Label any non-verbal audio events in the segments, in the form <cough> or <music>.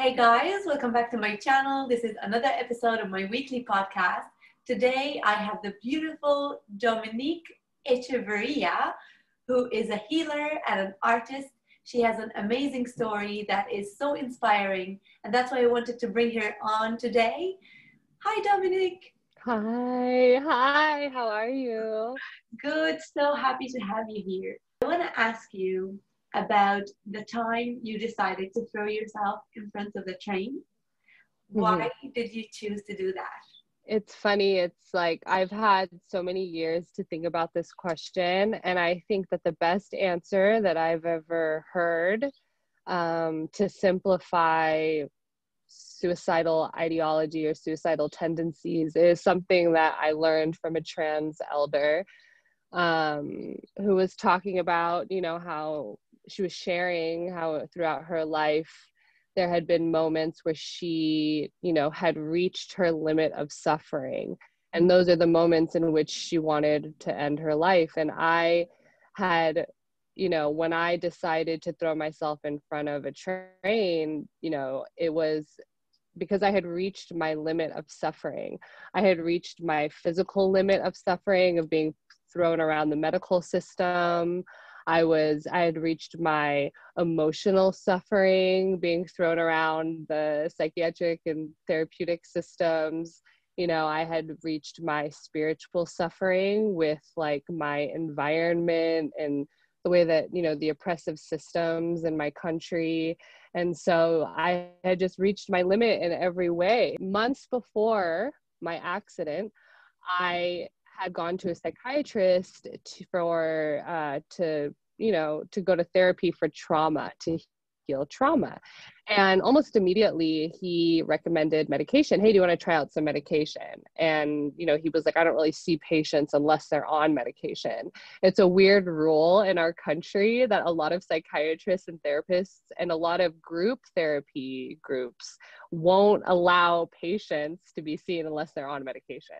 Hey guys, welcome back to my channel. This is another episode of my weekly podcast. Today I have the beautiful Dominique Echeverria, who is a healer and an artist. She has an amazing story that is so inspiring, and that's why I wanted to bring her on today. Hi, Dominique. Hi, hi, how are you? Good, so happy to have you here. I want to ask you about the time you decided to throw yourself in front of the train. Why mm-hmm. did you choose to do that? It's funny. It's like I've had so many years to think about this question, and I think that the best answer that I've ever heard um, to simplify suicidal ideology or suicidal tendencies is something that I learned from a trans elder um, who was talking about, you know, how she was sharing how throughout her life there had been moments where she you know had reached her limit of suffering. And those are the moments in which she wanted to end her life. And i had you know when i decided to throw myself in front of a train you know it was because i had reached my limit of suffering. I had reached my physical limit of suffering of being thrown around the medical system I was, I had reached my emotional suffering, being thrown around the psychiatric and therapeutic systems. You know, I had reached my spiritual suffering with like my environment and the way that, you know, the oppressive systems in my country. And so I had just reached my limit in every way. Months before my accident, I had gone to a psychiatrist to, for uh, to you know to go to therapy for trauma to heal trauma. And almost immediately he recommended medication. Hey do you want to try out some medication? And you know he was like i don't really see patients unless they're on medication. It's a weird rule in our country that a lot of psychiatrists and therapists and a lot of group therapy groups won't allow patients to be seen unless they're on medication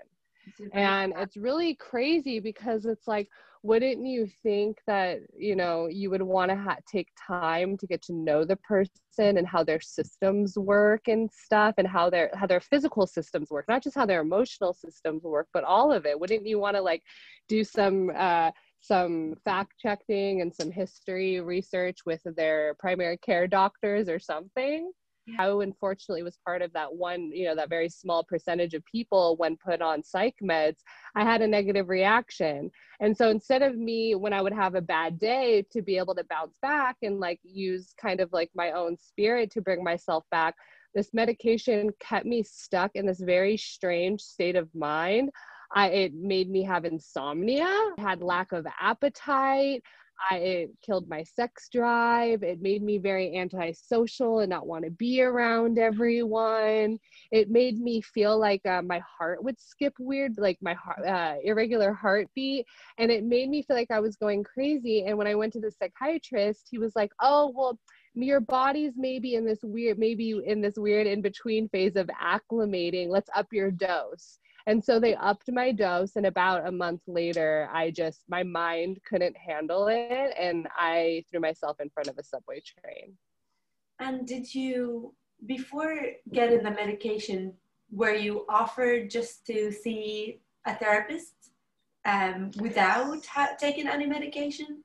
and it's really crazy because it's like wouldn't you think that you know you would want to ha- take time to get to know the person and how their systems work and stuff and how their how their physical systems work not just how their emotional systems work but all of it? Wouldn't you want to like do some uh some fact checking and some history research with their primary care doctors or something I unfortunately was part of that one, you know, that very small percentage of people when put on psych meds, I had a negative reaction. And so instead of me, when I would have a bad day, to be able to bounce back and like use kind of like my own spirit to bring myself back, this medication kept me stuck in this very strange state of mind. I, it made me have insomnia, had lack of appetite. I, it killed my sex drive. It made me very antisocial and not want to be around everyone. It made me feel like uh, my heart would skip weird, like my heart, uh, irregular heartbeat. And it made me feel like I was going crazy. And when I went to the psychiatrist, he was like, oh, well, your body's maybe in this weird, maybe in this weird in between phase of acclimating. Let's up your dose. And so they upped my dose, and about a month later, I just, my mind couldn't handle it, and I threw myself in front of a subway train. And did you, before getting the medication, were you offered just to see a therapist um, without ha- taking any medication?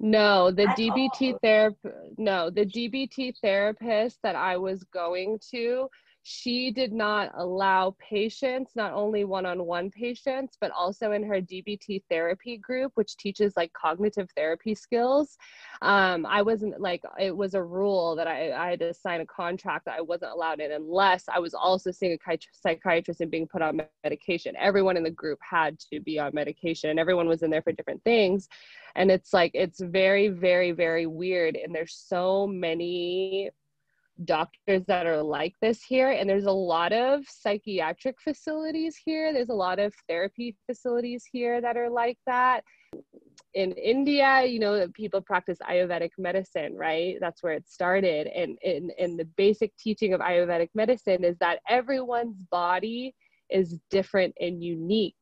No, the At DBT therapist. No, the DBT therapist that I was going to she did not allow patients, not only one on one patients, but also in her DBT therapy group, which teaches like cognitive therapy skills. Um, I wasn't like, it was a rule that I, I had to sign a contract that I wasn't allowed in unless I was also seeing a psychiatrist and being put on medication. Everyone in the group had to be on medication, and everyone was in there for different things. And it's like, it's very, very, very weird. And there's so many doctors that are like this here and there's a lot of psychiatric facilities here. There's a lot of therapy facilities here that are like that. In india you know people practice ayurvedic medicine right? That's where it started. And in, in the basic teaching of ayurvedic medicine is that everyone's body is different and unique.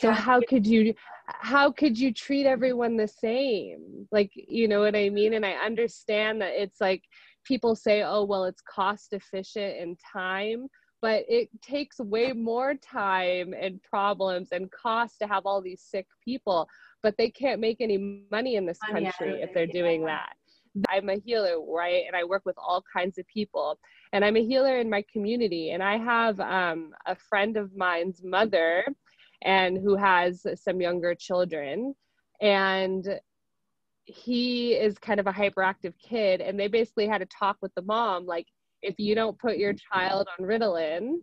So how could you how could you treat everyone the same? Like you know what i mean? And i understand that it's like people say, oh, well, it's cost efficient in time, but it takes way more time and problems and cost to have all these sick people, but they can't make any money in this country if they're doing that. I'm a healer, right? And I work with all kinds of people. And I'm a healer in my community. And I have um, a friend of mine's mother and who has some younger children. And he is kind of a hyperactive kid. And they basically had a talk with the mom like, if you don't put your child on Ritalin,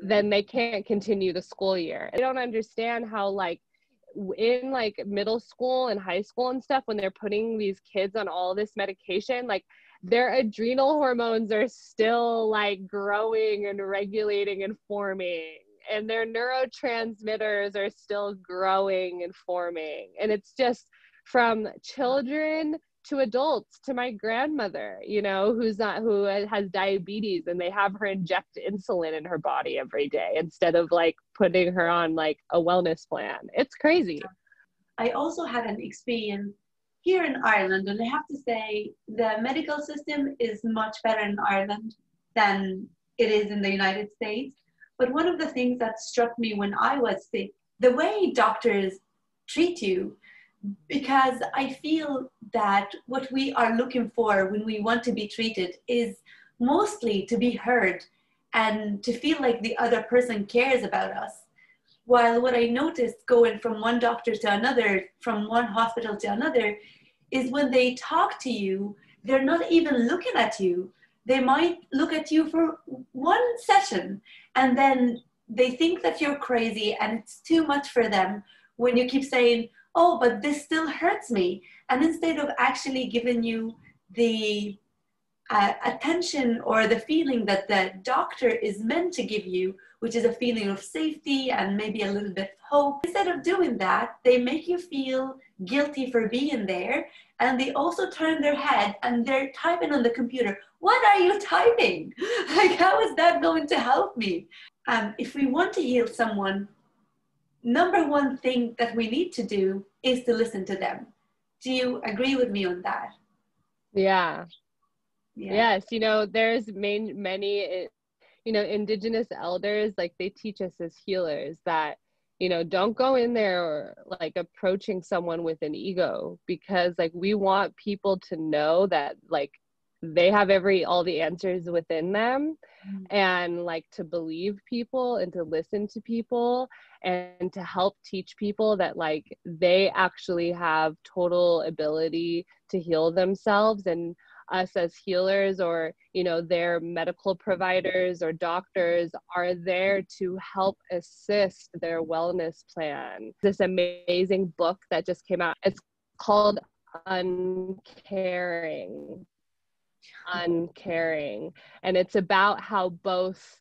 then they can't continue the school year. they don't understand how, like, in like middle school and high school and stuff when they're putting these kids on all this medication like their adrenal hormones are still like growing and regulating and forming and their neurotransmitters are still growing and forming and it's just from children to adults to my grandmother you know who's not who has diabetes and they have her inject insulin in her body every day instead of like putting her on like a wellness plan. It's crazy. I also had an experience here in ireland and i have to say the medical system is much better in ireland than it is in the united states. But one of the things that struck me when i was sick the way doctors treat you because I feel that what we are looking for when we want to be treated is mostly to be heard and to feel like the other person cares about us. While what I noticed going from one doctor to another, from one hospital to another, is when they talk to you, they're not even looking at you. They might look at you for one session and then they think that you're crazy and it's too much for them when you keep saying, oh, but this still hurts me. And instead of actually giving you the uh, attention or the feeling that the doctor is meant to give you, which is a feeling of safety and maybe a little bit of hope, instead of doing that, they make you feel guilty for being there. And they also turn their head and they're typing on the computer. What are you typing? <laughs> Like, how is that going to help me? Um, if we want to heal someone, number one thing that we need to do is to listen to them. Do you agree with me on that? Yeah. yeah. Yes, you know, there's main, many, you know, indigenous elders, like they teach us as healers that, you know, don't go in there or like approaching someone with an ego because like we want people to know that like they have every all the answers within them mm-hmm. and like to believe people and to listen to people and to help teach people that like they actually have total ability to heal themselves and us as healers or you know their medical providers or doctors are there to help assist their wellness plan this amazing book that just came out it's called uncaring uncaring. And it's about how both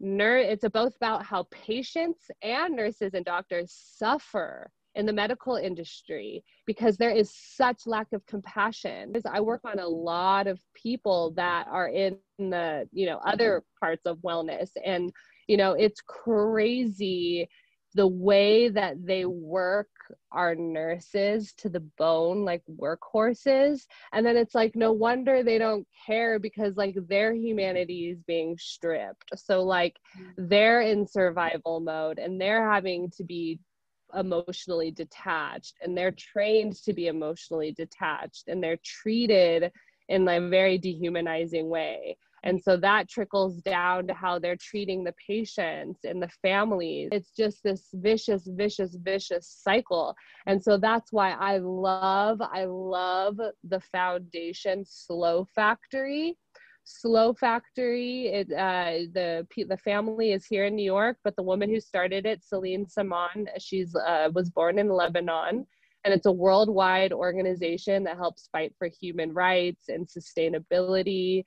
nurse it's both about how patients and nurses and doctors suffer in the medical industry because there is such lack of compassion. Because i work on a lot of people that are in the you know other parts of wellness and you know it's crazy the way that they work our nurses to the bone like workhorses. And then it's like no wonder they don't care because like their humanity is being stripped. So like they're in survival mode and they're having to be emotionally detached and they're trained to be emotionally detached and they're treated in a very dehumanizing way and so that trickles down to how they're treating the patients and the families. It's just this vicious, vicious, vicious cycle. And so that's why I love, I love the foundation Slow Factory. Slow Factory. It, uh, the the family is here in New York, but the woman who started it, Celine Semaan, she's uh, was born in Lebanon, and it's a worldwide organization that helps fight for human rights and sustainability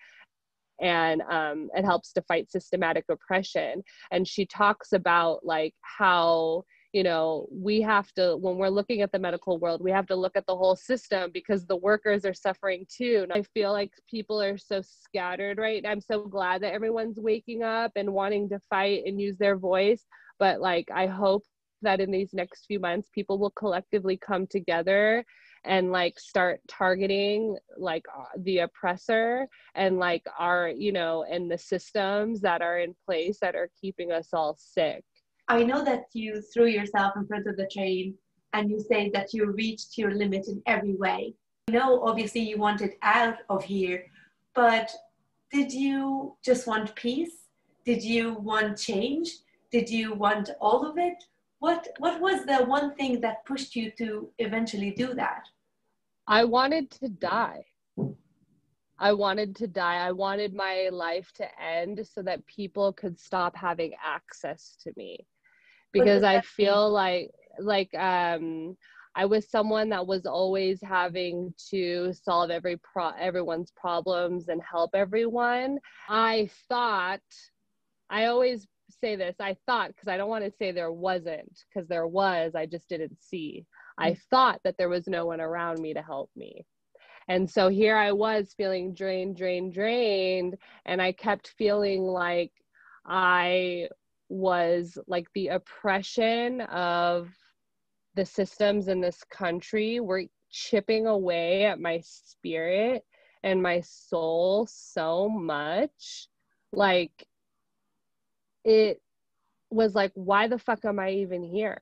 and um, it helps to fight systematic oppression. And she talks about like how you know we have to when we're looking at the medical world we have to look at the whole system because the workers are suffering too. And i feel like people are so scattered right i'm so glad that everyone's waking up and wanting to fight and use their voice. But like i hope that in these next few months people will collectively come together and like start targeting like uh, the oppressor and like our you know and the systems that are in place that are keeping us all sick. I know that you threw yourself in front of the train and you say that you reached your limit in every way. I know obviously you wanted out of here but did you just want peace? Did you want change? Did you want all of it what what was the one thing that pushed you to eventually do that i wanted to die i wanted to die i wanted my life to end so that people could stop having access to me because i feel mean? like like um I was someone that was always having to solve every pro everyone's problems and help everyone. I thought I always say this i thought because i don't want to say there wasn't because there was i just didn't see. I mm. thought that there was no one around me to help me. And so here i was feeling drained drained drained and i kept feeling like i was like the oppression of the systems in this country were chipping away at my spirit and my soul so much. Like it was like, why the fuck am I even here?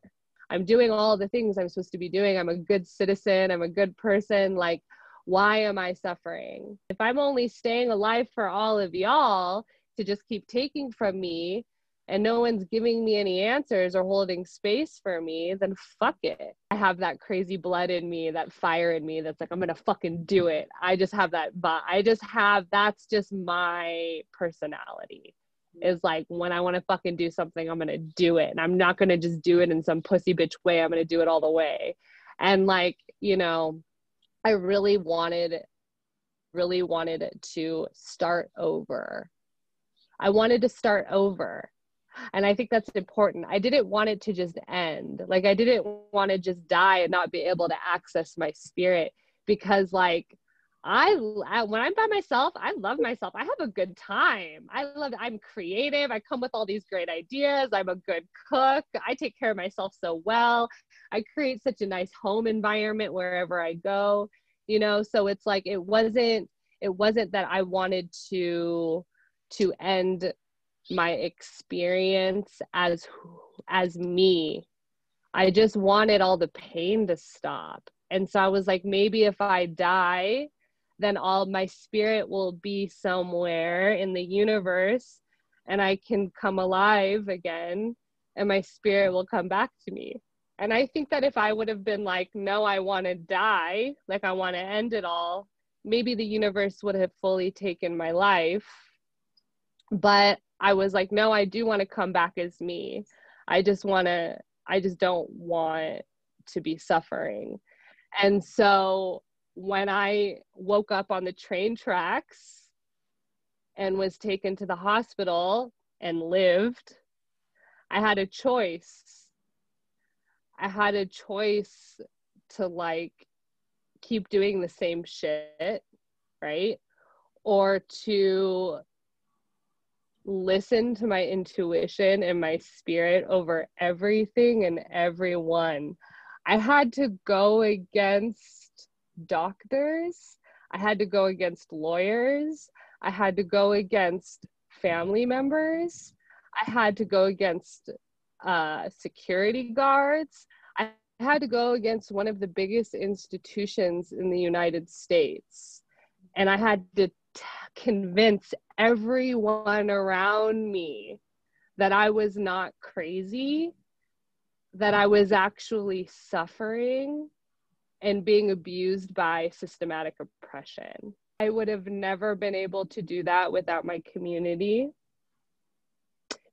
I'm doing all the things I'm supposed to be doing. I'm a good citizen. I'm a good person. Like, why am I suffering? If I'm only staying alive for all of y'all to just keep taking from me and no one's giving me any answers or holding space for me, then fuck it. I have that crazy blood in me, that fire in me that's like, I'm gonna fucking do it. I just have that, but I just have, that's just my personality is like when I want to fucking do something, I'm gonna do it. And I'm not gonna just do it in some pussy bitch way. I'm gonna do it all the way. And like, you know, I really wanted, really wanted to start over. I wanted to start over. And I think that's important. I didn't want it to just end. Like, I didn't want to just die and not be able to access my spirit because, like, I, I, when I'm by myself, I love myself. I have a good time. I love I'm creative. I come with all these great ideas. I'm a good cook. I take care of myself so well. I create such a nice home environment wherever I go. You know, so it's like it wasn't it wasn't that I wanted to to end my experience as as me. I just wanted all the pain to stop. And so I was like maybe if I die then all my spirit will be somewhere in the universe and I can come alive again and my spirit will come back to me. And I think that if I would have been like, no, I want to die, like I want to end it all, maybe the universe would have fully taken my life. But I was like, no, I do want to come back as me. I just want to, I just don't want to be suffering. And so when I woke up on the train tracks and was taken to the hospital and lived, I had a choice. I had a choice to like keep doing the same shit, right? Or to listen to my intuition and my spirit over everything and everyone. I had to go against doctors. I had to go against lawyers. I had to go against family members. I had to go against uh, security guards. I had to go against one of the biggest institutions in the United States. And I had to t- convince everyone around me that I was not crazy, that I was actually suffering, and being abused by systematic oppression. I would have never been able to do that without my community.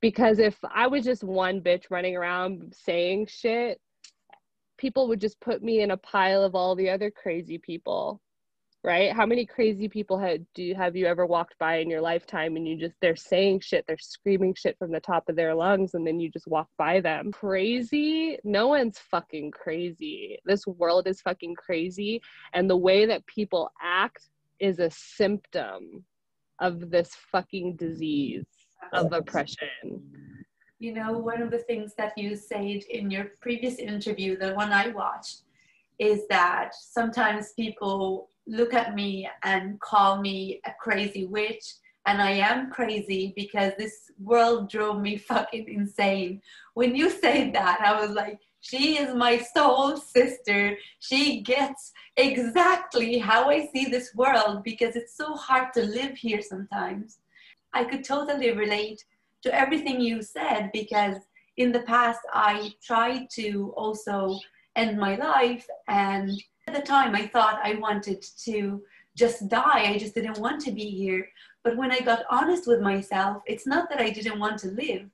Because if I was just one bitch running around saying shit, people would just put me in a pile of all the other crazy people right? How many crazy people had do you, have you ever walked by in your lifetime and you just they're saying shit, they're screaming shit from the top of their lungs and then you just walk by them. Crazy? No one's fucking crazy. This world is fucking crazy and the way that people act is a symptom of this fucking disease of oppression. You know, one of the things that you said in your previous interview, the one I watched, is that sometimes people look at me and call me a crazy witch and I am crazy because this world drove me <laughs> fucking insane. When you said that, I was like, she is my soul sister. She gets exactly how I see this world because it's so hard to live here sometimes. I could totally relate to everything you said because in the past I tried to also end my life and at the time I thought I wanted to just die. I just didn't want to be here. But when I got honest with myself, it's not that I didn't want to live.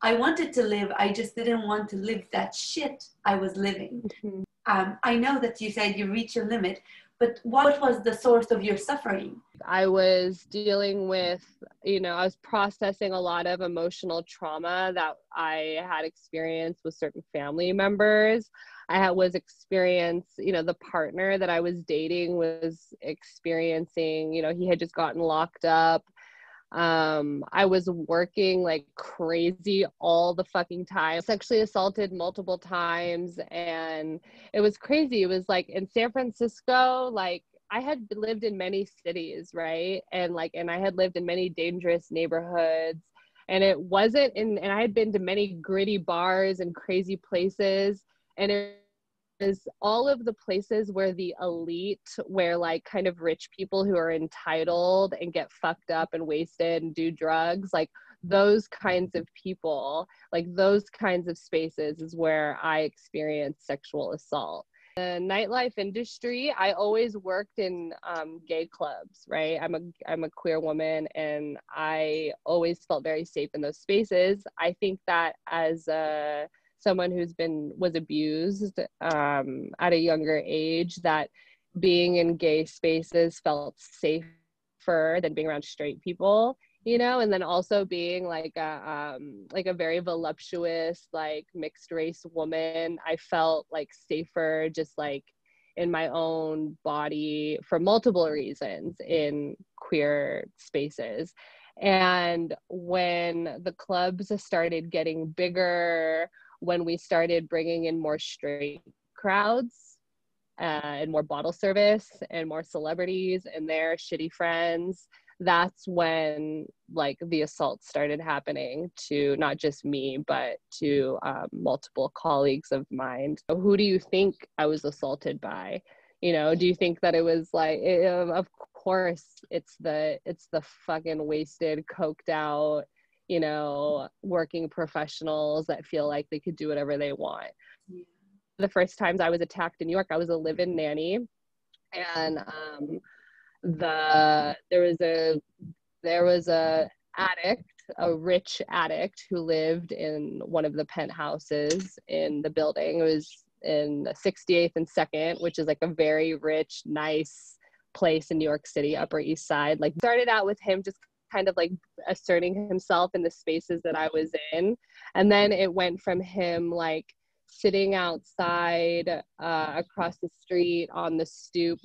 I wanted to live, I just didn't want to live that shit I was living. Mm-hmm. Um, I know that you said you reach a limit, but what was the source of your suffering? I was dealing with, you know, I was processing a lot of emotional trauma that I had experienced with certain family members. I was experience, you know, the partner that I was dating was experiencing, you know, he had just gotten locked up um i was working like crazy all the fucking time sexually assaulted multiple times and it was crazy. It was like in san francisco like i had lived in many cities right? And like and i had lived in many dangerous neighborhoods. And it wasn't in and i had been to many gritty bars and crazy places. And it is all of the places where the elite, where like kind of rich people who are entitled and get fucked up and wasted and do drugs, like those kinds of people, like those kinds of spaces is where I experience sexual assault. The nightlife industry, I always worked in um, gay clubs, right? I'm a I'm a queer woman, and I always felt very safe in those spaces. I think that as a someone who's been was abused um, at a younger age that being in gay spaces felt safer than being around straight people you know? And then also being like a um like a very voluptuous like mixed race woman i felt like safer just like in my own body for multiple reasons in queer spaces. And when the clubs started getting bigger when we started bringing in more straight crowds uh, and more bottle service and more celebrities and their shitty friends that's when like the assault started happening to not just me but to um, multiple colleagues of mine. Who do you think i was assaulted by? You know do you think that it was like it, of course it's the it's the fucking wasted coked out you know, working professionals that feel like they could do whatever they want. Yeah. The first times I was attacked in New York, I was a live-in nanny, and um, the there was a there was a addict, a rich addict who lived in one of the penthouses in the building. It was in 68th and 2nd, which is like a very rich, nice place in New York City, Upper East Side. Like started out with him just kind of like asserting himself in the spaces that I was in. And then it went from him like sitting outside uh, across the street on the stoop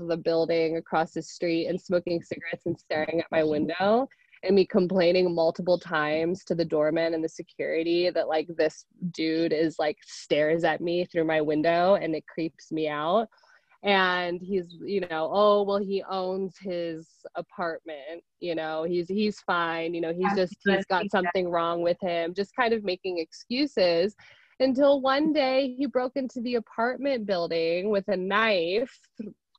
of the building across the street and smoking cigarettes and staring at my window and me complaining multiple times to the doorman and the security that like this dude is like stares at me through my window and it creeps me out and he's you know oh well he owns his apartment you know he's he's fine you know he's just he's got something wrong with him just kind of making excuses until one day he broke into the apartment building with a knife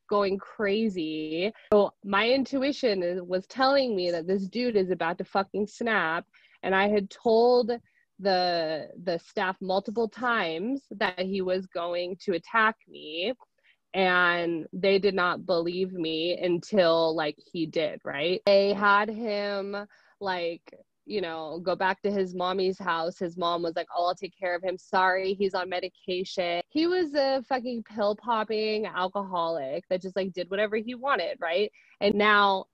going crazy. So my intuition was telling me that this dude is about to fucking snap and i had told the the staff multiple times that he was going to attack me and they did not believe me until like he did right? They had him like you know go back to his mommy's house. His mom was like oh i'll take care of him. Sorry he's on medication. He was a fucking pill popping alcoholic that just like did whatever he wanted right? And now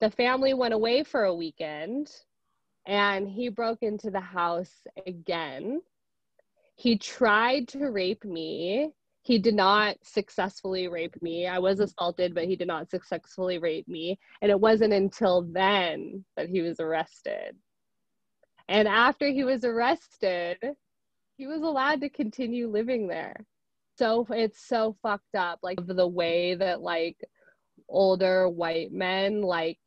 the family went away for a weekend and he broke into the house again. He tried to rape me he did not successfully rape me. I was assaulted, but he did not successfully rape me. And it wasn't until then that he was arrested. And after he was arrested, he was allowed to continue living there. so it's so fucked up like the way that like older white men like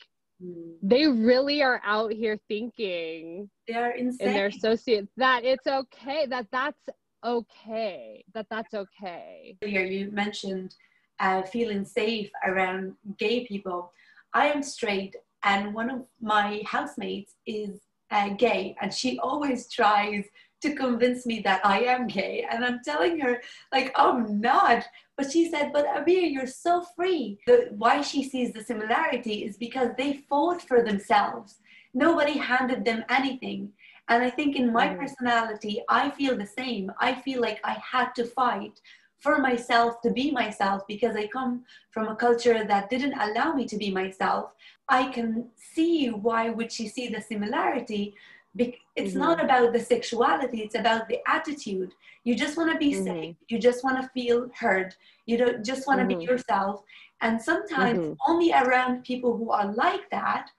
mm. they really are out here thinking they are insane in their associates that it's okay that that's okay that that's okay earlier you mentioned uh, feeling safe around gay people i am straight and one of my housemates is uh, gay and she always tries to convince me that I am gay. And I'm telling her, like, I'm not. But she said, but Amir, you're so free. The, why she sees the similarity is because they fought for themselves. Nobody handed them anything. And I think in my mm. personality, I feel the same. I feel like I had to fight for myself to be myself because I come from a culture that didn't allow me to be myself. I can see why would she see the similarity it's mm-hmm. not about the sexuality it's about the attitude you just want to be mm-hmm. safe you just want to feel heard you don't just want to mm-hmm. be yourself and sometimes mm-hmm. only around people who are like that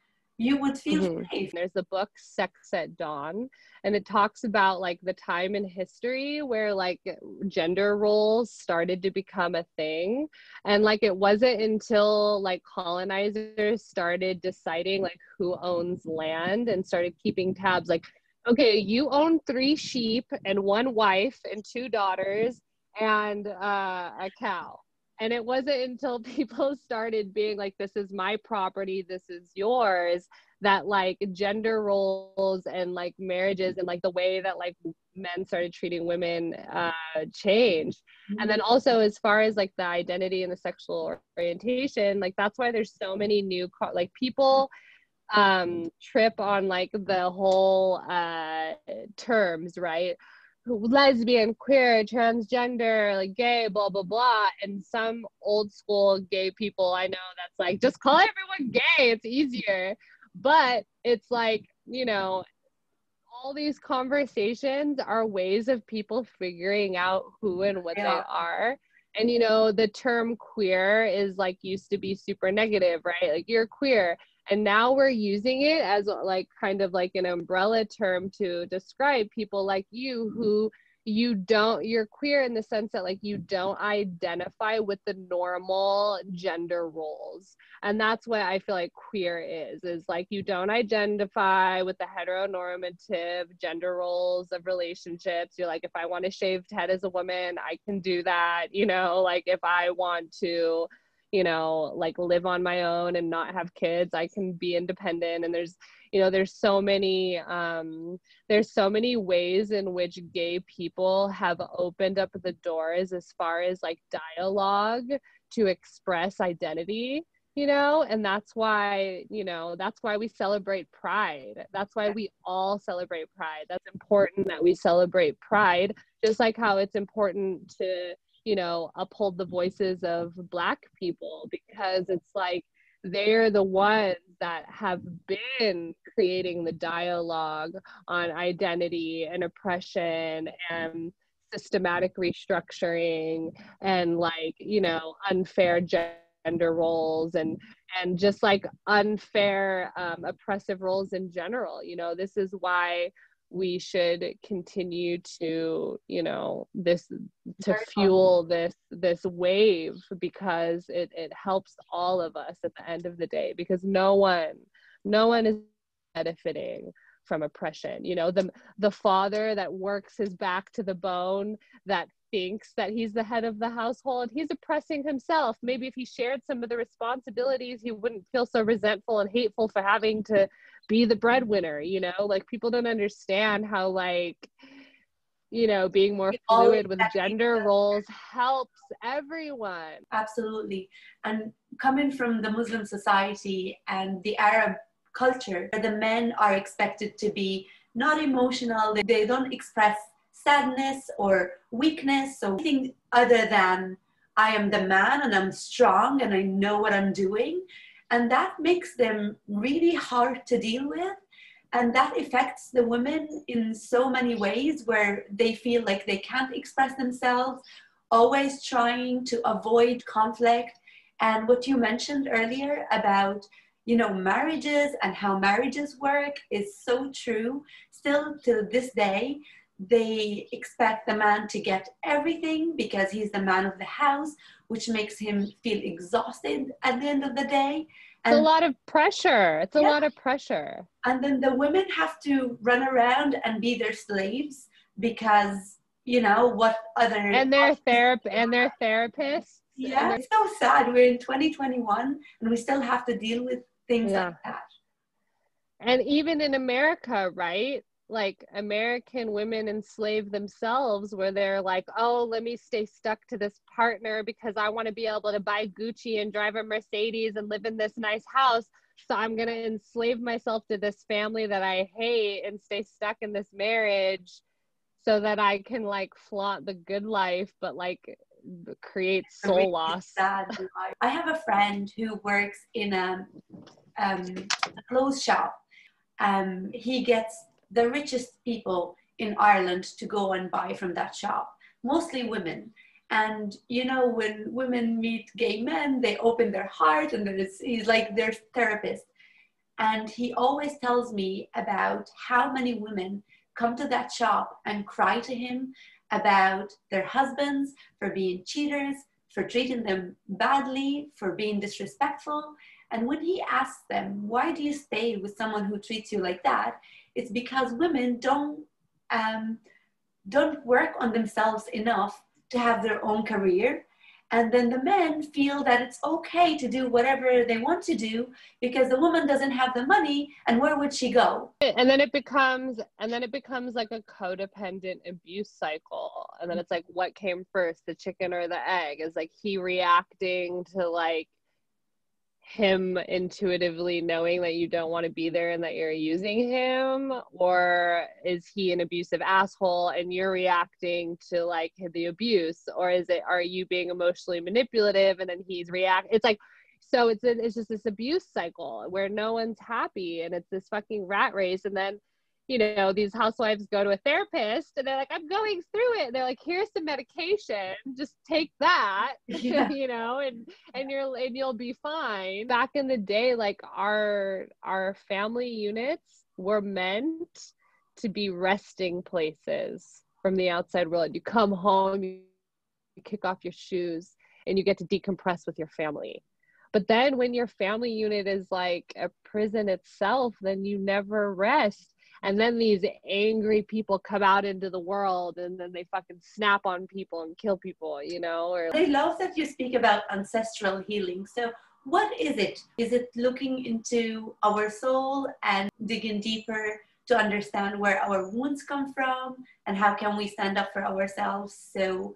you would feel mm-hmm. safe. There's a book, Sex at Dawn, and it talks about like the time in history where like gender roles started to become a thing. And like it wasn't until like colonizers started deciding like who owns land and started keeping tabs like, okay, you own three sheep and one wife and two daughters and uh, a cow and it wasn't until <laughs> people started being like, this is my property, this is yours, that like gender roles and like marriages and like the way that like men started treating women uh, changed. Mm-hmm. And then also, as far as like the identity and the sexual orientation, like that's why there's so many new, co- like people um trip on like the whole uh terms right lesbian, queer, transgender, like gay, blah blah blah. And some old school gay people I know that's like just call everyone gay. It's easier. But it's like you know, all these conversations are ways of people figuring out who and what yeah. they are. And you know, the term queer is like used to be super negative, right? Like you're queer and now we're using it as like kind of like an umbrella term to describe people like you mm-hmm. who you don't you're queer in the sense that like you mm-hmm. don't identify with the normal gender roles. And that's what i feel like queer is is like you don't identify with the heteronormative gender roles of relationships. You're like if i want a shaved head as a woman i can do that you know? Like if i want to you know like live on my own and not have kids i can be independent. And there's you know there's so many um there's so many ways in which gay people have opened up the doors as far as like dialogue to express identity you know? And that's why you know that's why we celebrate pride. That's why we all celebrate pride. That's important that we celebrate pride just like how it's important to you know uphold the voices of black people because it's like they're the ones that have been creating the dialogue on identity and oppression and systematic restructuring and like you know unfair gender roles and and just like unfair um, oppressive roles in general. You know this is why we should continue to you know this to Very fuel awesome. this this wave because it it helps all of us at the end of the day because no one no one is benefiting from oppression you know the the father that works his back to the bone that thinks that he's the head of the household he's oppressing himself. Maybe if he shared some of the responsibilities he wouldn't feel so resentful and hateful for having to be the breadwinner you know? Like people don't understand how like you know being more fluid with gender roles helps everyone. Absolutely. And coming from the muslim society and the arab culture where the men are expected to be not emotional they don't express sadness or weakness or anything other than i am the man and i'm strong and i know what i'm doing and that makes them really hard to deal with. And that affects the women in so many ways where they feel like they can't express themselves, always trying to avoid conflict. And what you mentioned earlier about you know marriages and how marriages work is so true still to this day they expect the man to get everything because he's the man of the house, which makes him feel exhausted at the end of the day. And, it's a lot of pressure. It's a yeah. lot of pressure. And then the women have to run around and be their slaves because you know what other and their therap and their therapists. Yeah, it's so sad. We're in 2021 and we still have to deal with things yeah. like that. And even in America, right? like American women enslave themselves where they're like, oh, let me stay stuck to this partner because I want to be able to buy Gucci and drive a Mercedes and live in this nice house. So I'm going to enslave myself to this family that I hate and stay stuck in this marriage so that I can like flaunt the good life, but like create soul loss. Sad. I have a friend who works in a, um, a clothes shop. Um, he gets the richest people in Ireland to go and buy from that shop, mostly women. And you know, when women meet gay men, they open their heart, and he's like their therapist. And he always tells me about how many women come to that shop and cry to him about their husbands for being cheaters, for treating them badly, for being disrespectful. And when he asks them, Why do you stay with someone who treats you like that? it's because women don't um, don't work on themselves enough to have their own career. And then the men feel that it's okay to do whatever they want to do because the woman doesn't have the money and where would she go? And then it becomes and then it becomes like a codependent abuse cycle. And then it's like what came first the chicken or the egg? Is like he reacting to like him intuitively knowing that you don't want to be there and that you're using him? Or is he an abusive asshole and you're reacting to like the abuse? Or is it are you being emotionally manipulative and then he's react it's like so it's a, it's just this abuse cycle where no one's happy and it's this fucking rat race and then you know, these housewives go to a therapist and they're like, I'm going through it. And they're like, here's some medication, just take that, <laughs> yeah. you know, and and you're and you'll be fine. Back in the day, like our our family units were meant to be resting places from the outside world. You come home, you kick off your shoes, and you get to decompress with your family. But then when your family unit is like a prison itself, then you never rest and then these angry people come out into the world and then they fucking snap on people and kill people you know or i love that you speak about ancestral healing. So what is it? Is it looking into our soul and digging deeper to understand where our wounds come from? And how can we stand up for ourselves so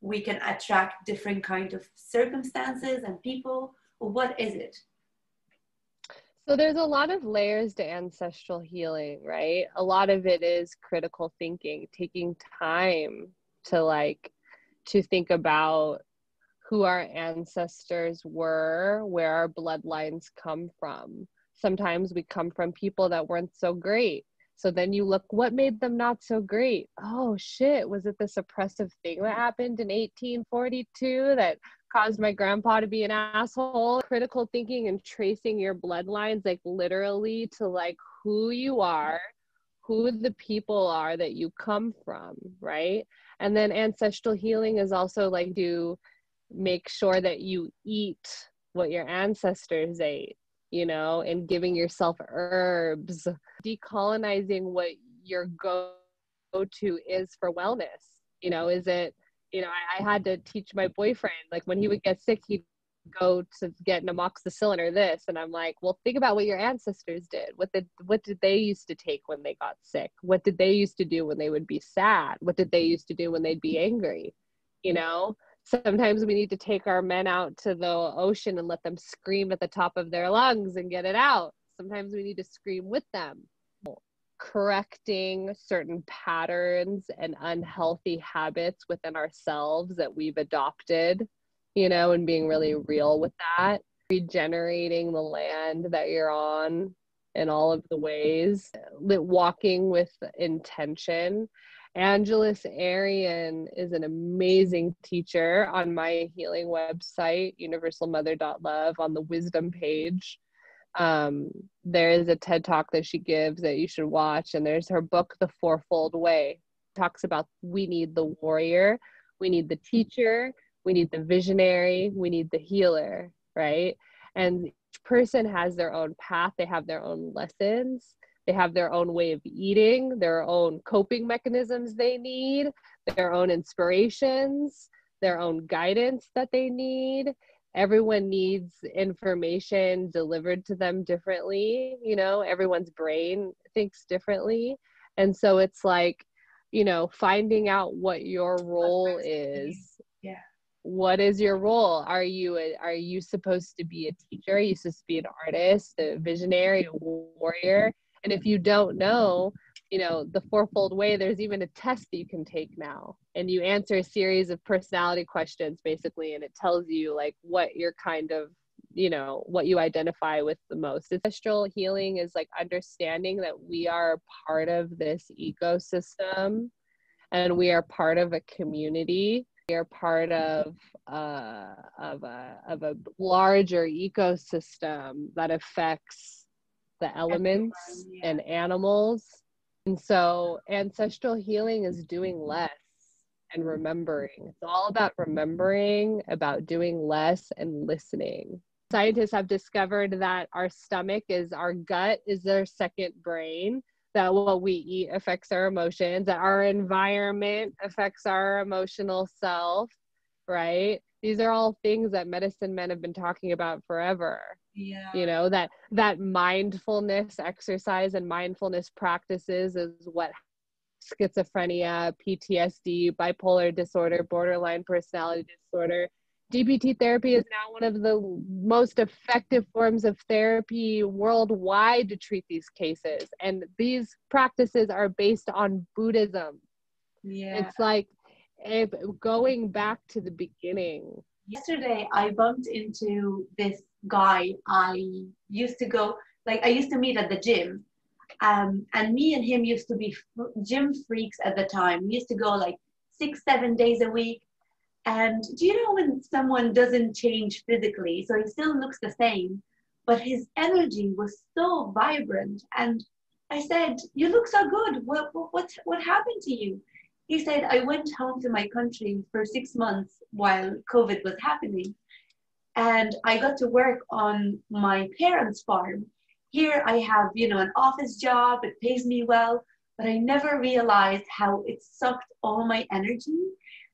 we can attract different kind of circumstances and people? What is it so there's a lot of layers to ancestral healing, right? A lot of it is critical thinking, taking time to like to think about who our ancestors were, where our bloodlines come from. Sometimes we come from people that weren't so great. So then you look, what made them not so great? Oh shit, was it this oppressive thing that happened in 1842 that caused my grandpa to be an asshole? Critical thinking and tracing your bloodlines like literally to like who you are who the people are that you come from right? And then ancestral healing is also like to make sure that you eat what your ancestors ate you know and giving yourself herbs decolonizing what your go to is for wellness you know is it you know, I, I, had to teach my boyfriend, like when he would get sick, he'd go to get an amoxicillin or this. And I'm like, well, think about what your ancestors did. What did, what did they used to take when they got sick? What did they used to do when they would be sad? What did they used to do when they'd be angry? You know, sometimes we need to take our men out to the ocean and let them scream at the top of their lungs and get it out. Sometimes we need to scream with them correcting certain patterns and unhealthy habits within ourselves that we've adopted, you know, and being really real with that, regenerating the land that you're on in all of the ways, walking with intention. Angeles Arrien is an amazing teacher on my healing website, universalmother.love, on the wisdom page um, there is a TED talk that she gives that you should watch, and there's her book, The Fourfold Way. talks about we need the warrior, we need the teacher, we need the visionary, we need the healer, right? And each person has their own path, they have their own lessons, they have their own way of eating, their own coping mechanisms they need, their own inspirations, their own guidance that they need. Everyone needs information delivered to them differently. You know, everyone's brain thinks differently. And so it's like, you know, finding out what your role is. Yeah. What is your role? Are you a, are you supposed to be a teacher? Are you supposed to be an artist, a visionary, a warrior? And if you don't know, you know, the fourfold way, there's even a test that you can take now. And you answer a series of personality questions basically, and it tells you like what you're kind of, you know, what you identify with the most. Ancestral healing is like understanding that we are part of this ecosystem and we are part of a community. We are part of uh, of a of a larger ecosystem that affects the elements yeah. and animals. And so ancestral healing is doing less and remembering. It's all about remembering, about doing less and listening. Scientists have discovered that our stomach is our gut is their second brain, that what we eat affects our emotions, that our environment affects our emotional self, right? These are all things that medicine men have been talking about forever yeah you know that that mindfulness exercise and mindfulness practices is what schizophrenia ptsd bipolar disorder borderline personality disorder DBT therapy is now one of the most effective forms of therapy worldwide to treat these cases. And these practices are based on Buddhism. Yeah. It's like if going back to the beginning. Yesterday, I bumped into this guy I used to go, like I used to meet at the gym. Um, and me and him used to be gym freaks at the time. We used to go like six, seven days a week. And do you know when someone doesn't change physically, so he still looks the same, but his energy was so vibrant. And I said, "You look so good. What what what happened to you?" He said, "I went home to my country for six months while COVID was happening, and I got to work on my parents' farm. Here I have, you know, an office job, it pays me well, but I never realized how it sucked all my energy.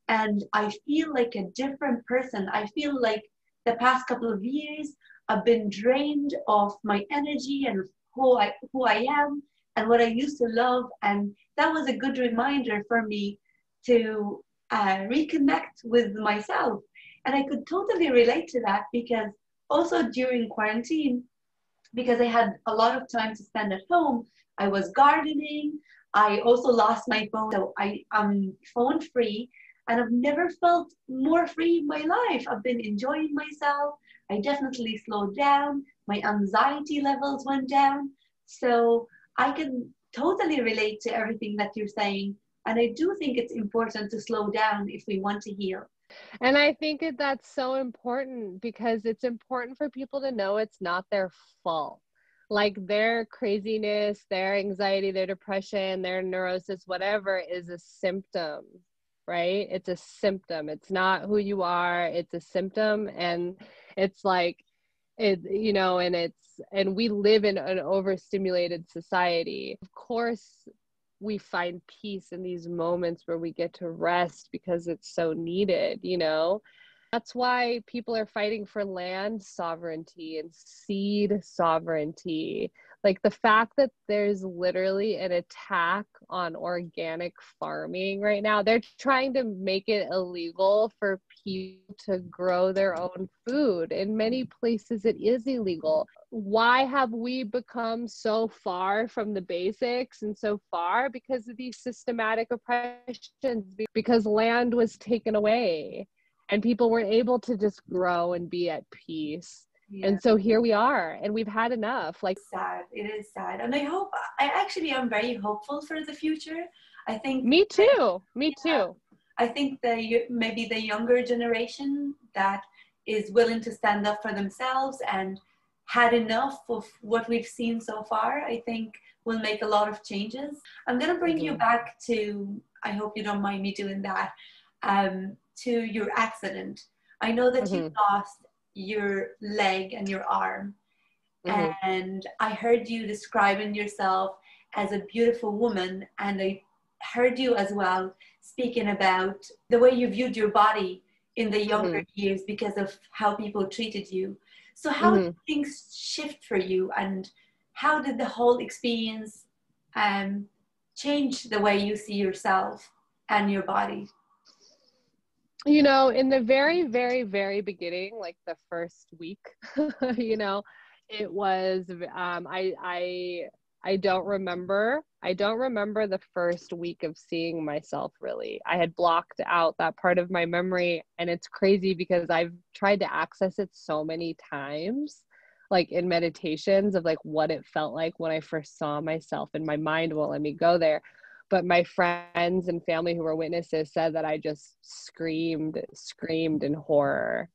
And I feel like a different person. I feel like the past couple of years, I've been drained of my energy and who I, who I am and what I used to love. And that was a good reminder for me to uh, reconnect with myself and I could totally relate to that because also during quarantine, because I had a lot of time to spend at home, I was gardening. I also lost my phone, so I am phone free, and I've never felt more free in my life. I've been enjoying myself. I definitely slowed down. My anxiety levels went down. So I can totally relate to everything that you're saying. And I do think it's important to slow down if we want to heal. And I think that that's so important because it's important for people to know it's not their fault. Like their craziness, their anxiety, their depression, their neurosis, whatever is a symptom, right? It's a symptom. It's not who you are, it's a symptom. And it's like, it, you know, and it's, and we live in an overstimulated society. Of course, we find peace in these moments where we get to rest because it's so needed, you know? That's why people are fighting for land sovereignty and seed sovereignty. Like the fact that there's literally an attack on organic farming right now, they're trying to make it illegal for people to grow their own food. In many places, it is illegal. Why have we become so far from the basics and so far? Because of these systematic oppressions, because land was taken away and people weren't able to just grow and be at peace yeah. and so here we are and we've had enough like sad it is sad and i hope i actually am very hopeful for the future i think me too me yeah, too i think the maybe the younger generation that is willing to stand up for themselves and had enough of what we've seen so far i think will make a lot of changes i'm going to bring mm-hmm. you back to I hope you don't mind me doing that, um, to your accident. I know that mm-hmm. you lost your leg and your arm. Mm-hmm. And I heard you describing yourself as a beautiful woman, and I heard you as well speaking about the way you viewed your body in the younger mm-hmm. years because of how people treated you. So, how mm-hmm. did things shift for you, and how did the whole experience um, change the way you see yourself and your body? You know, in the very, very, very beginning, like the first week, <laughs> you know, it was um, I I I don't remember. I don't remember the first week of seeing myself really. I had blocked out that part of my memory and it's crazy because I've tried to access it so many times like in meditations of like what it felt like when I first saw myself and my mind won't let me go there. But my friends and family who were witnesses said that I just screamed, screamed in horror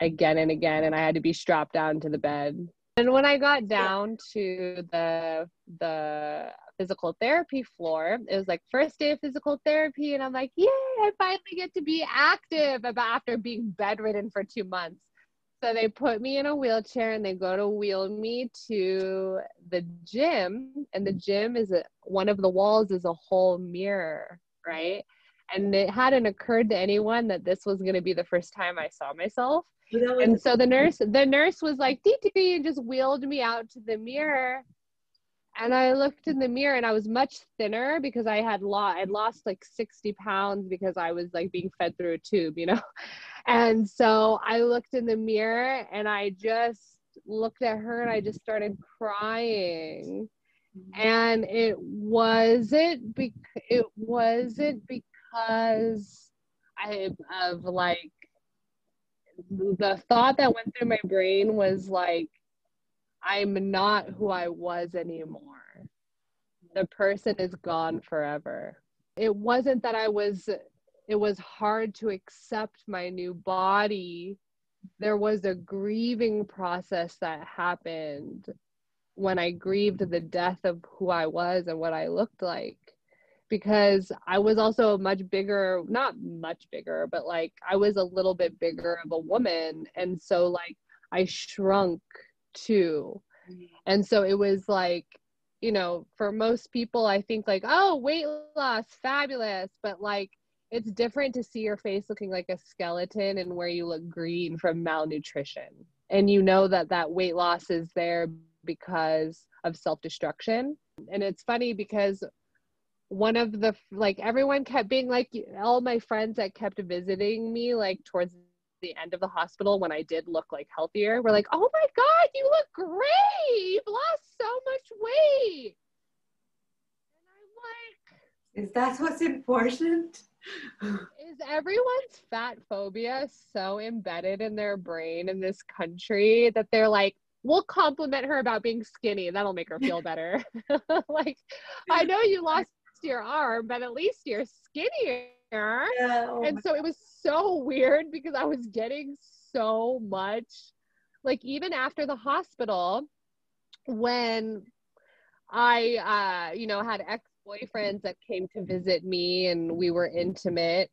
again and again and I had to be strapped down to the bed and when I got down to the the physical therapy floor, it was like first day of physical therapy, and I'm like, yay, I finally get to be active after being bedridden for two months. So they put me in a wheelchair and they go to wheel me to the gym, and the gym is a, one of the walls is a whole mirror, right? And it hadn't occurred to anyone that this was going to be the first time I saw myself. And so the nurse the nurse was like dee dee and just wheeled me out to the mirror. And i looked in the mirror and i was much thinner because i had lost i'd lost like 60 pounds because i was like being fed through a tube you know <laughs> and so i looked in the mirror and i just looked at her and i just started crying. And it wasn't be- it wasn't because i of like the thought that went through my brain was like i'm not who i was anymore. The person is gone forever. It wasn't that i was it was hard to accept my new body there was a grieving process that happened when i grieved the death of who i was and what i looked like because I was also much bigger, not much bigger, but like I was a little bit bigger of a woman. And so like I shrunk too. And so it was like, you know, for most people, I think like, oh, weight loss, fabulous. But like, it's different to see your face looking like a skeleton and where you look green from malnutrition. And you know that that weight loss is there because of self destruction. And it's funny because one of the like everyone kept being like all my friends that kept visiting me like towards the end of the hospital when I did look like healthier were like, "Oh my god, you look great! You've lost so much weight." And I'm like, "Is that what's important?" Is everyone's fat phobia so embedded in their brain in this country that they're like, we'll compliment her about being skinny and that'll make her feel better. <laughs> like, I know you lost your arm, but at least you're skinnier. Yeah, oh and so it was so weird because I was getting so much. Like even after the hospital, when I, uh, you know, had ex boyfriends that came to visit me and we were intimate,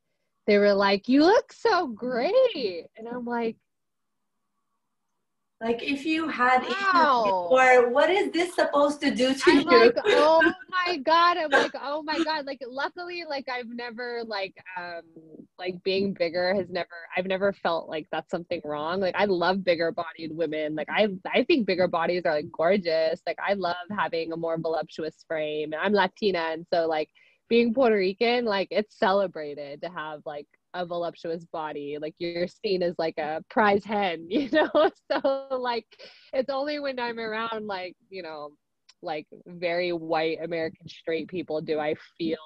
they were like, "You look so great," and I'm like, like if you had wow. before, what is this supposed to do to I'm you? Like, <laughs> oh my god! I'm like, oh my god! Like, luckily, like I've never like um like being bigger has never. I've never felt like that's something wrong. Like I love bigger bodied women. Like I I think bigger bodies are like gorgeous. Like I love having a more voluptuous frame. And I'm Latina, and so like being Puerto Rican, like it's celebrated to have like a voluptuous body like you're seen as like a prize hen <laughs> you know? <laughs> So like it's only when i'm around like you know like very white american straight people do i feel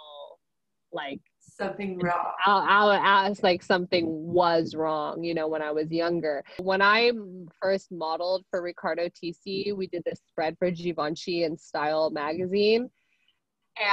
like something wrong. I'll, ask like something was wrong you know when i was younger. When i first modeled for riccardo tisci we did this spread for givenchy and style magazine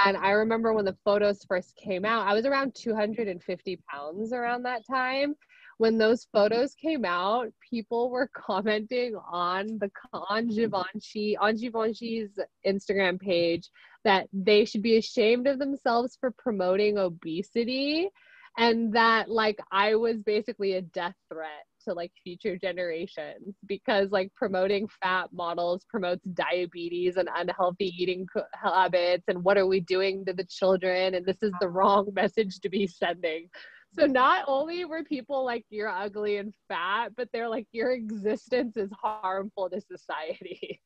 and I remember when the photos first came out, I was around 250 pounds around that time, when those photos came out, people were <laughs> commenting on the on Givenchy on Givenchy's Instagram page that they should be ashamed of themselves for promoting obesity and that like I was basically a death threat to like future generations because like promoting fat models promotes diabetes and unhealthy eating habits and what are we doing to the children and this is the wrong message to be sending so not only were people like you're ugly and fat but they're like your existence is harmful to society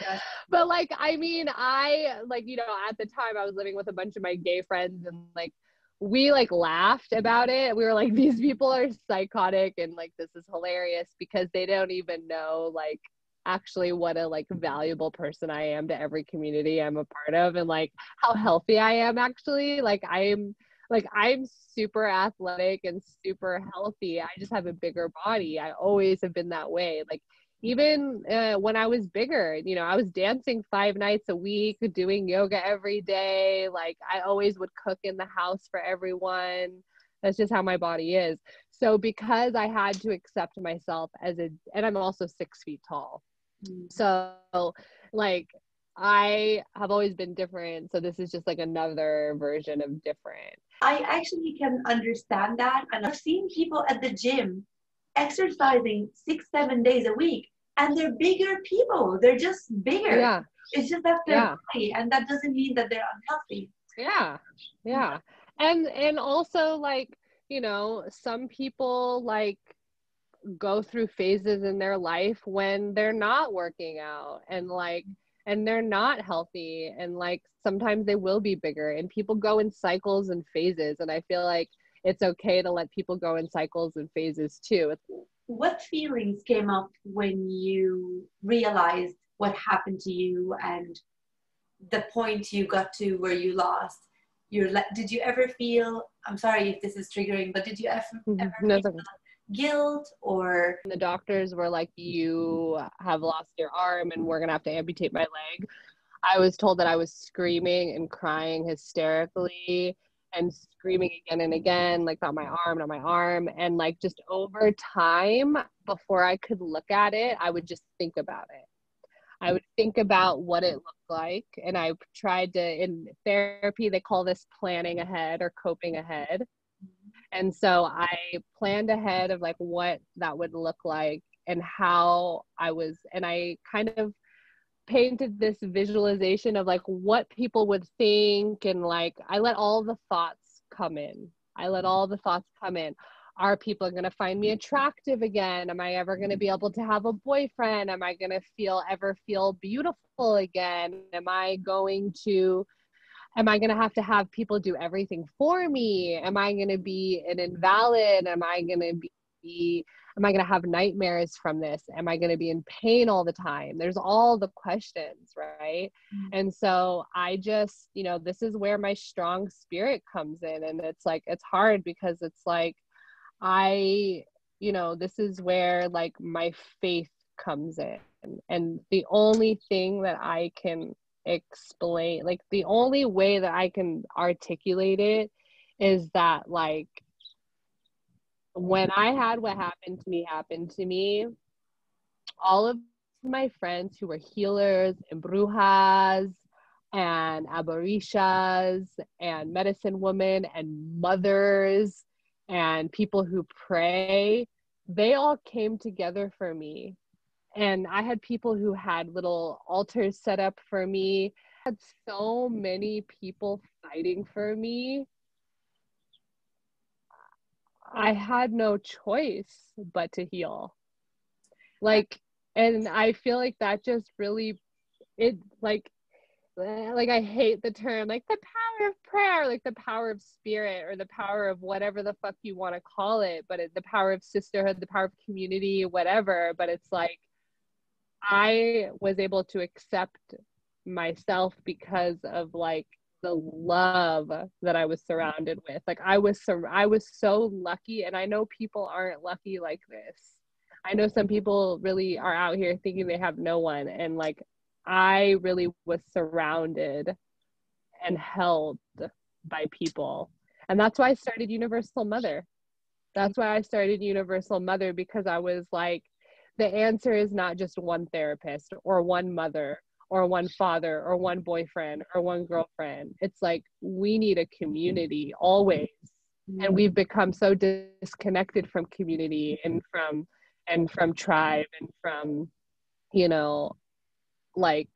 yes. but like i mean i like you know at the time i was living with a bunch of my gay friends and like we like laughed about it. We were like, <laughs> these people are psychotic and like this is hilarious because they don't even know like actually what a like valuable person I am to every community I'm a part of and like how healthy I am actually. Like I'm like I'm super athletic and super healthy. I just have a bigger body. I always have been that way. Like even uh, when I was bigger, you know, I was dancing five nights a week, doing yoga every day. Like I always would cook in the house for everyone. That's just how my body is. So because I had to accept myself as a, and I'm also six feet tall. Mm-hmm. So like I have always been different. So this is just like another version of different. I actually can understand that. And I've seen people at the gym exercising six, seven days a week, and they're bigger people. They're just bigger. Yeah. It's just that they're yeah. body, and that doesn't mean that they're unhealthy. Yeah. Yeah. And and also like, you know, some people like go through phases in their life when they're not working out and like and they're not healthy and like sometimes they will be bigger and people go in cycles and phases and i feel like it's okay to let people go in cycles and phases too. What feelings came up when you realized what happened to you and the point you got to where you lost? Your le- did you ever feel? I'm sorry if this is triggering, but did you ever, mm-hmm. ever no, feel guilt or the doctors were like you have lost your arm and we're gonna have to amputate my leg i was told that i was screaming and crying hysterically and screaming again and again, like on my arm, on my arm. And like just over time, before I could look at it, I would just think about it. I would think about what it looked like. And I tried to, in therapy, they call this planning ahead or coping ahead. And so I planned ahead of like what that would look like and how I was, and I kind of painted this visualization of like what people would think and like I let all the thoughts come in. I let all the thoughts come in. Are people going to find me attractive again? Am I ever going to be able to have a boyfriend? Am I going to feel ever feel beautiful again? Am I going to am I going to have to have people do everything for me? Am I going to be an invalid? Am I going to be am i going to have nightmares from this? Am i going to be in pain all the time? There's all the questions right? Mm-hmm. and so i just you know this is where my strong spirit comes in and it's like it's hard because it's like i you know this is where like my faith comes in. And the only thing that i can explain like the only way that i can articulate it is that like when I had what happened to me happen to me, all of my friends who were healers and brujas and aborishas and medicine women and mothers and people who pray, they all came together for me. And I had people who had little altars set up for me. I had so many people fighting for me I had no choice but to heal. Like, and I feel like that just really, it like, eh, like I hate the term, like the power of prayer, like the power of spirit, or the power of whatever the fuck you want to call it, but it, the power of sisterhood, the power of community, whatever. But it's like, I was able to accept myself because of like the love that I was surrounded with. Like I was sur- I was so lucky and I know people aren't lucky like this. I know some people really are out here thinking they have no one and like I really was surrounded and held by people. And that's why I started Universal Mother. That's why I started Universal Mother because I was like, the answer is not just one therapist or one mother or one father or one boyfriend or one girlfriend. It's like we need a community always. And we've become so disconnected from community and from and from tribe and from you know like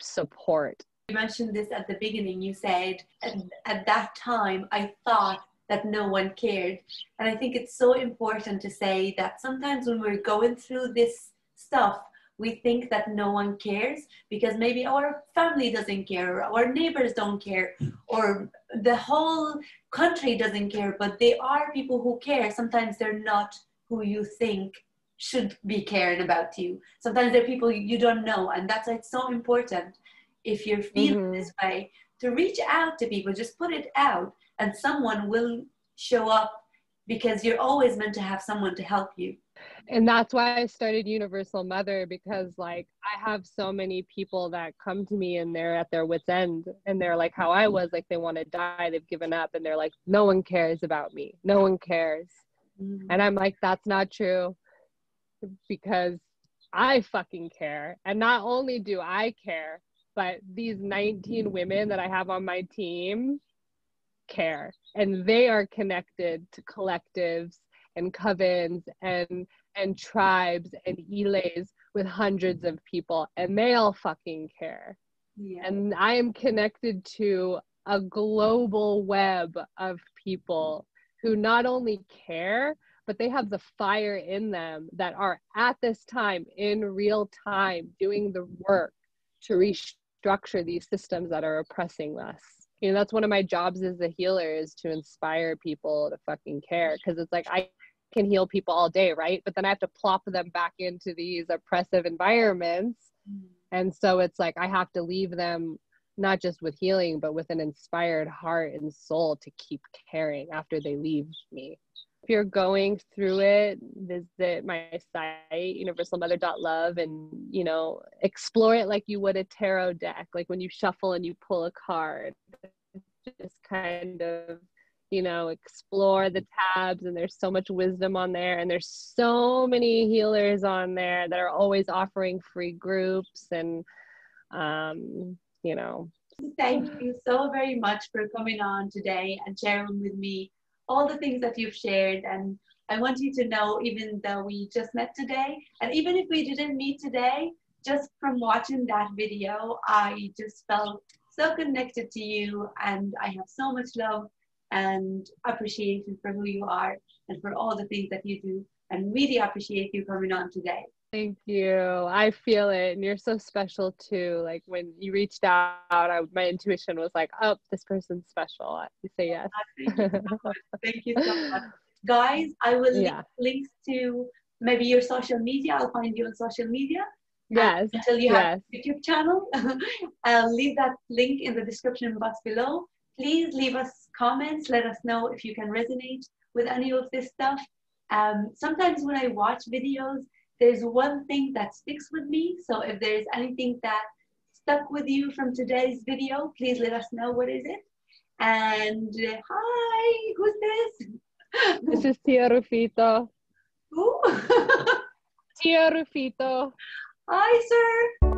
support. You mentioned this at the beginning. You said at, at that time I thought that no one cared. And I think it's so important to say that sometimes when we're going through this stuff, we think that no one cares because maybe our family doesn't care, or our neighbors don't care, or the whole country doesn't care, but they are people who care. Sometimes they're not who you think should be caring about you. Sometimes they're people you don't know, and that's why it's so important if you're feeling mm-hmm. this way to reach out to people, just put it out, and someone will show up because you're always meant to have someone to help you and that's why I started Universal Mother because like I have so many people that come to me and they're at their wits end and they're like how I was like they want to die they've given up and they're like no one cares about me. No one cares. Mm-hmm. and I'm like that's not true because I fucking care. And not only do I care but these 19 women that I have on my team care and they are connected to collectives and covens and and tribes and ilés with hundreds of people and they all fucking care yeah. and i am connected to a global web of people who not only care but they have the fire in them that are at this time in real time doing the work to restructure these systems that are oppressing us you know that's one of my jobs as a healer is to inspire people to fucking care because it's like i can heal people all day, right? But then I have to plop them back into these oppressive environments. Mm. And so it's like I have to leave them not just with healing, but with an inspired heart and soul to keep caring after they leave me. If you're going through it, visit my site, universalmother.love, and you know, explore it like you would a tarot deck, like when you shuffle and you pull a card. Just kind of you know explore the tabs and there's so much wisdom on there and there's so many healers on there that are always offering free groups and um you know. Thank you so very much for coming on today and sharing with me all the things that you've shared. And i want you to know even though we just met today and even if we didn't meet today just from watching that video i just felt so connected to you and i have so much love and appreciation for who you are and for all the things that you do and really appreciate you coming on today. Thank you. I feel it. And you're so special too. Like when you reached out, I, my intuition was like, oh, this person's special. You say oh, yes. Thank you so much. Thank you so much. <laughs> Guys, I will yeah. link links to maybe your social media. I'll find you on social media. Yes. until you have yes. YouTube channel. <laughs> I'll leave that link in the description box below. Please leave us comments. Let us know if you can resonate with any of this stuff. Um, sometimes when I watch videos, there's one thing that sticks with me. So if there's anything that stuck with you from today's video, please let us know what is it. And uh, hi, who's this? This is Tia Rufito. Who? <laughs> Tia Rufito. Hi, sir.